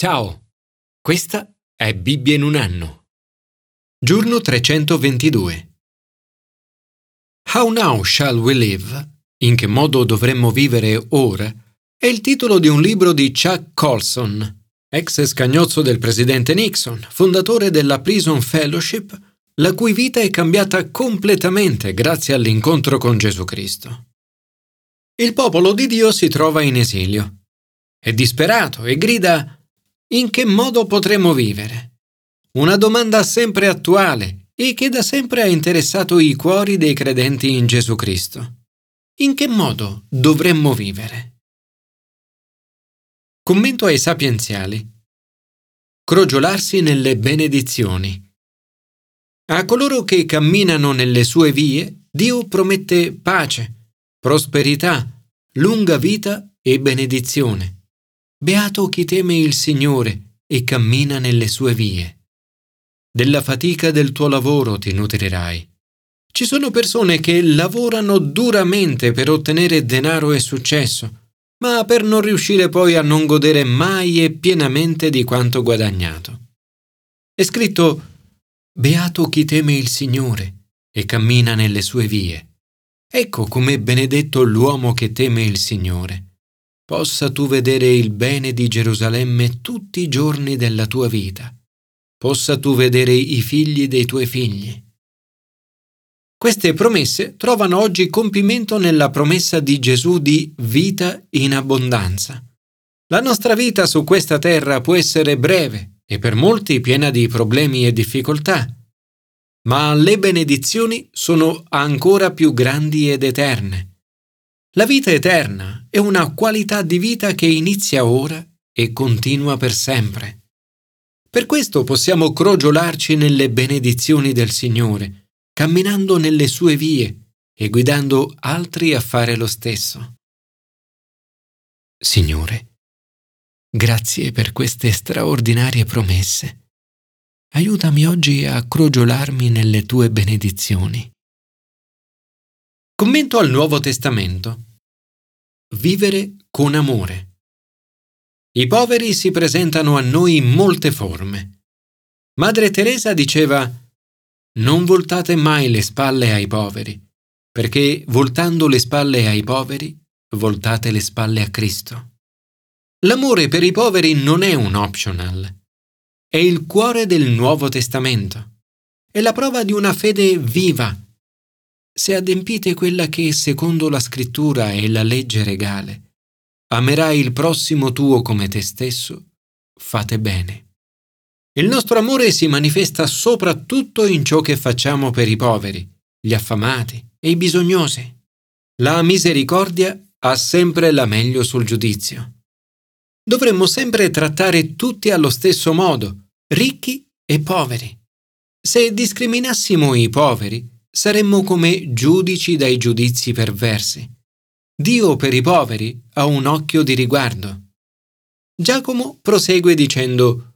Ciao, questa è Bibbia in un anno. Giorno 322. How now shall we live? In che modo dovremmo vivere ora? È il titolo di un libro di Chuck Colson, ex scagnozzo del presidente Nixon, fondatore della Prison Fellowship, la cui vita è cambiata completamente grazie all'incontro con Gesù Cristo. Il popolo di Dio si trova in esilio. È disperato e grida in che modo potremo vivere? Una domanda sempre attuale e che da sempre ha interessato i cuori dei credenti in Gesù Cristo. In che modo dovremmo vivere? Commento ai sapienziali. Crogiolarsi nelle benedizioni. A coloro che camminano nelle sue vie, Dio promette pace, prosperità, lunga vita e benedizione. Beato chi teme il Signore e cammina nelle sue vie. Della fatica del tuo lavoro ti nutrirai. Ci sono persone che lavorano duramente per ottenere denaro e successo, ma per non riuscire poi a non godere mai e pienamente di quanto guadagnato. È scritto Beato chi teme il Signore e cammina nelle sue vie. Ecco com'è benedetto l'uomo che teme il Signore possa tu vedere il bene di Gerusalemme tutti i giorni della tua vita, possa tu vedere i figli dei tuoi figli. Queste promesse trovano oggi compimento nella promessa di Gesù di vita in abbondanza. La nostra vita su questa terra può essere breve e per molti piena di problemi e difficoltà, ma le benedizioni sono ancora più grandi ed eterne. La vita eterna è una qualità di vita che inizia ora e continua per sempre. Per questo possiamo crogiolarci nelle benedizioni del Signore, camminando nelle sue vie e guidando altri a fare lo stesso. Signore, grazie per queste straordinarie promesse. Aiutami oggi a crogiolarmi nelle tue benedizioni. Commento al Nuovo Testamento. Vivere con amore. I poveri si presentano a noi in molte forme. Madre Teresa diceva Non voltate mai le spalle ai poveri, perché voltando le spalle ai poveri, voltate le spalle a Cristo. L'amore per i poveri non è un optional, è il cuore del Nuovo Testamento. È la prova di una fede viva se adempite quella che secondo la scrittura è la legge regale, amerai il prossimo tuo come te stesso, fate bene. Il nostro amore si manifesta soprattutto in ciò che facciamo per i poveri, gli affamati e i bisognosi. La misericordia ha sempre la meglio sul giudizio. Dovremmo sempre trattare tutti allo stesso modo, ricchi e poveri. Se discriminassimo i poveri, saremmo come giudici dai giudizi perversi. Dio per i poveri ha un occhio di riguardo. Giacomo prosegue dicendo,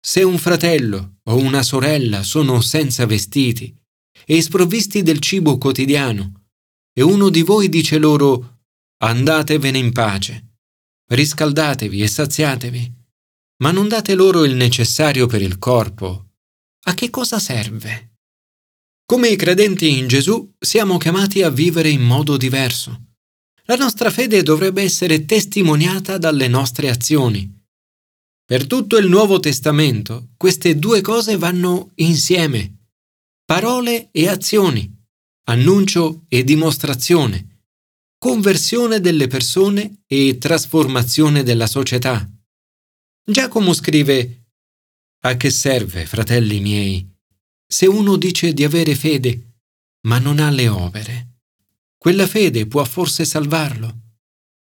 Se un fratello o una sorella sono senza vestiti e sprovvisti del cibo quotidiano, e uno di voi dice loro, Andatevene in pace, riscaldatevi e saziatevi, ma non date loro il necessario per il corpo, a che cosa serve? Come i credenti in Gesù siamo chiamati a vivere in modo diverso. La nostra fede dovrebbe essere testimoniata dalle nostre azioni. Per tutto il Nuovo Testamento queste due cose vanno insieme. Parole e azioni, annuncio e dimostrazione, conversione delle persone e trasformazione della società. Giacomo scrive A che serve, fratelli miei, se uno dice di avere fede, ma non ha le opere. Quella fede può forse salvarlo.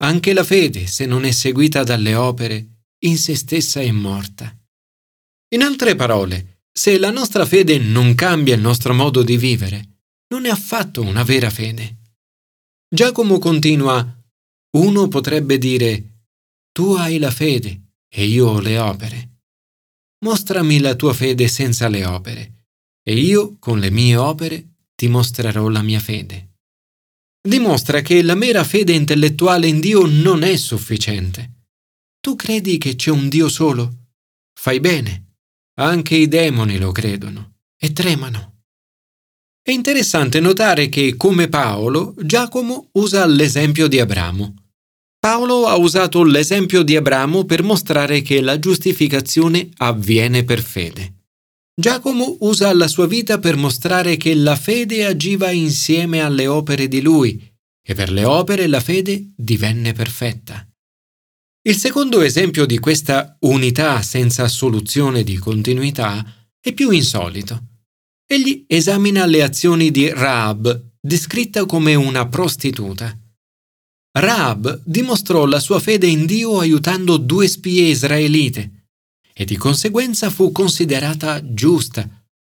Anche la fede, se non è seguita dalle opere, in se stessa è morta. In altre parole, se la nostra fede non cambia il nostro modo di vivere, non è affatto una vera fede. Giacomo continua, uno potrebbe dire, tu hai la fede e io ho le opere. Mostrami la tua fede senza le opere e io, con le mie opere, ti mostrerò la mia fede. Dimostra che la mera fede intellettuale in Dio non è sufficiente. Tu credi che c'è un Dio solo Fai bene. Anche i demoni lo credono e tremano. È interessante notare che, come Paolo, Giacomo usa l'esempio di Abramo. Paolo ha usato l'esempio di Abramo per mostrare che la giustificazione avviene per fede. Giacomo usa la sua vita per mostrare che la fede agiva insieme alle opere di lui e per le opere la fede divenne perfetta. Il secondo esempio di questa unità senza soluzione di continuità è più insolito. Egli esamina le azioni di Raab, descritta come una prostituta. Raab dimostrò la sua fede in Dio aiutando due spie israelite e di conseguenza fu considerata giusta,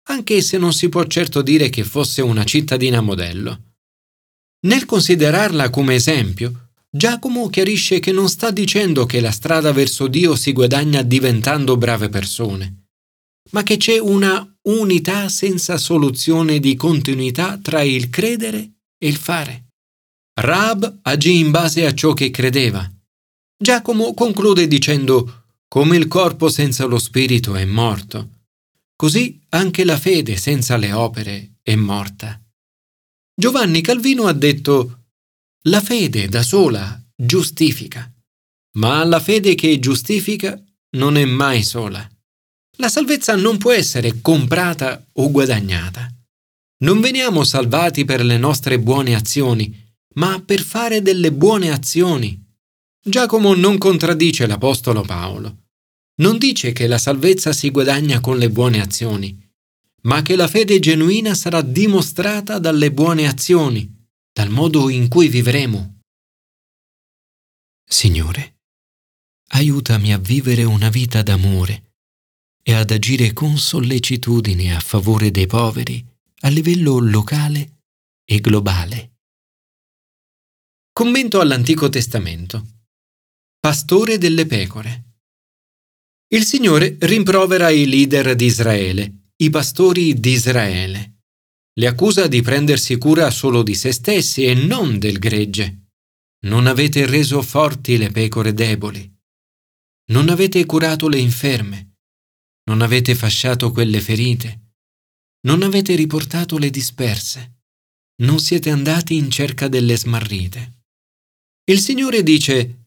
anche se non si può certo dire che fosse una cittadina modello. Nel considerarla come esempio, Giacomo chiarisce che non sta dicendo che la strada verso Dio si guadagna diventando brave persone, ma che c'è una unità senza soluzione di continuità tra il credere e il fare. Rab agì in base a ciò che credeva. Giacomo conclude dicendo come il corpo senza lo spirito è morto, così anche la fede senza le opere è morta. Giovanni Calvino ha detto la fede da sola giustifica, ma la fede che giustifica non è mai sola. La salvezza non può essere comprata o guadagnata. Non veniamo salvati per le nostre buone azioni, ma per fare delle buone azioni. Giacomo non contraddice l'Apostolo Paolo non dice che la salvezza si guadagna con le buone azioni, ma che la fede genuina sarà dimostrata dalle buone azioni, dal modo in cui vivremo. Signore, aiutami a vivere una vita d'amore e ad agire con sollecitudine a favore dei poveri a livello locale e globale. Commento all'Antico Testamento. Pastore delle pecore. Il Signore rimprovera i leader di Israele, i pastori di Israele. Li accusa di prendersi cura solo di se stessi e non del gregge. Non avete reso forti le pecore deboli. Non avete curato le inferme. Non avete fasciato quelle ferite. Non avete riportato le disperse. Non siete andati in cerca delle smarrite. Il Signore dice,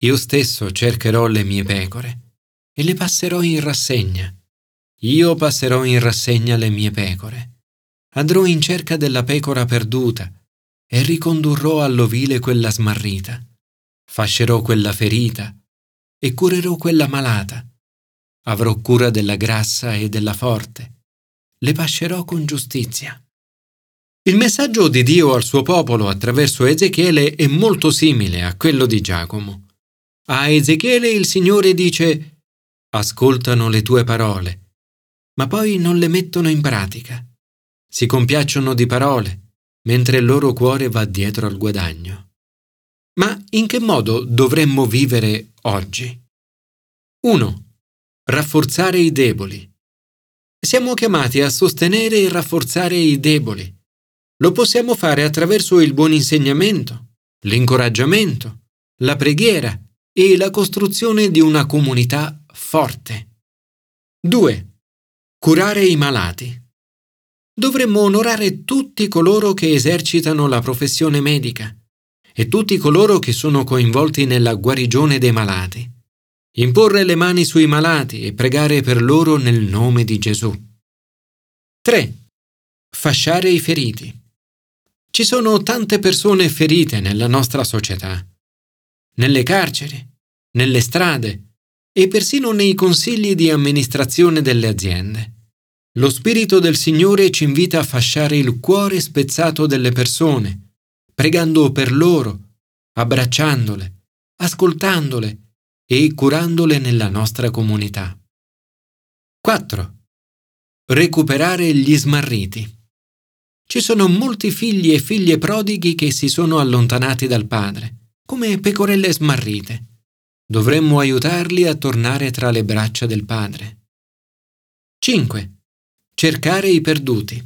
Io stesso cercherò le mie pecore e le passerò in rassegna. Io passerò in rassegna le mie pecore. Andrò in cerca della pecora perduta e ricondurrò all'ovile quella smarrita. Fascerò quella ferita e curerò quella malata. Avrò cura della grassa e della forte. Le pascerò con giustizia. Il messaggio di Dio al suo popolo attraverso Ezechiele è molto simile a quello di Giacomo. A Ezechiele il Signore dice ascoltano le tue parole, ma poi non le mettono in pratica. Si compiacciono di parole, mentre il loro cuore va dietro al guadagno. Ma in che modo dovremmo vivere oggi? 1. Rafforzare i deboli. Siamo chiamati a sostenere e rafforzare i deboli. Lo possiamo fare attraverso il buon insegnamento, l'incoraggiamento, la preghiera e la costruzione di una comunità forte. 2. Curare i malati. Dovremmo onorare tutti coloro che esercitano la professione medica e tutti coloro che sono coinvolti nella guarigione dei malati. Imporre le mani sui malati e pregare per loro nel nome di Gesù. 3. Fasciare i feriti. Ci sono tante persone ferite nella nostra società, nelle carceri, nelle strade, e persino nei consigli di amministrazione delle aziende. Lo Spirito del Signore ci invita a fasciare il cuore spezzato delle persone, pregando per loro, abbracciandole, ascoltandole e curandole nella nostra comunità. 4. Recuperare gli smarriti. Ci sono molti figli e figlie prodighi che si sono allontanati dal Padre, come pecorelle smarrite. Dovremmo aiutarli a tornare tra le braccia del Padre. 5. Cercare i perduti.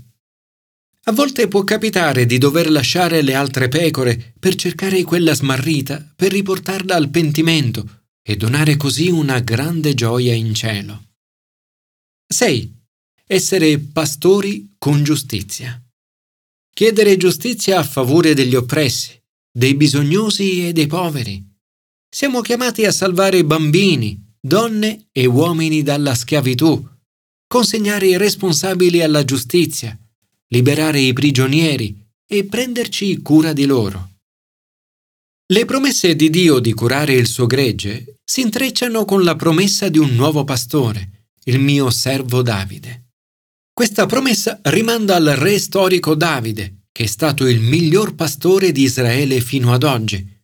A volte può capitare di dover lasciare le altre pecore per cercare quella smarrita, per riportarla al pentimento e donare così una grande gioia in cielo. 6. Essere pastori con giustizia. Chiedere giustizia a favore degli oppressi, dei bisognosi e dei poveri. Siamo chiamati a salvare bambini, donne e uomini dalla schiavitù, consegnare i responsabili alla giustizia, liberare i prigionieri e prenderci cura di loro. Le promesse di Dio di curare il suo gregge si intrecciano con la promessa di un nuovo pastore, il mio servo Davide. Questa promessa rimanda al re storico Davide, che è stato il miglior pastore di Israele fino ad oggi,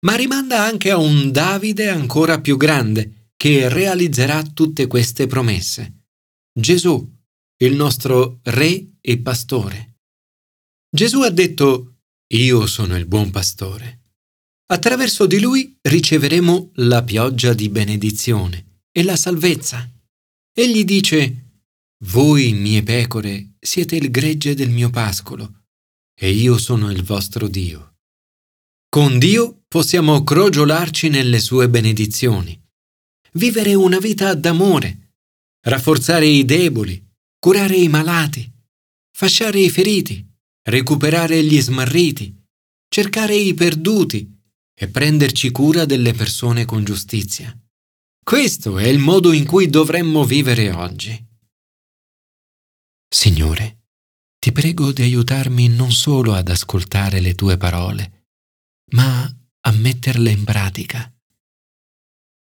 ma rimanda anche a un Davide ancora più grande, che realizzerà tutte queste promesse. Gesù, il nostro re e pastore. Gesù ha detto, Io sono il buon pastore. Attraverso di lui riceveremo la pioggia di benedizione e la salvezza. Egli dice, Voi, mie pecore, siete il gregge del mio pascolo, e io sono il vostro Dio. Con Dio possiamo crogiolarci nelle sue benedizioni, vivere una vita d'amore, rafforzare i deboli, curare i malati, fasciare i feriti, recuperare gli smarriti, cercare i perduti, e prenderci cura delle persone con giustizia. Questo è il modo in cui dovremmo vivere oggi. Signore, ti prego di aiutarmi non solo ad ascoltare le tue parole, ma a metterle in pratica.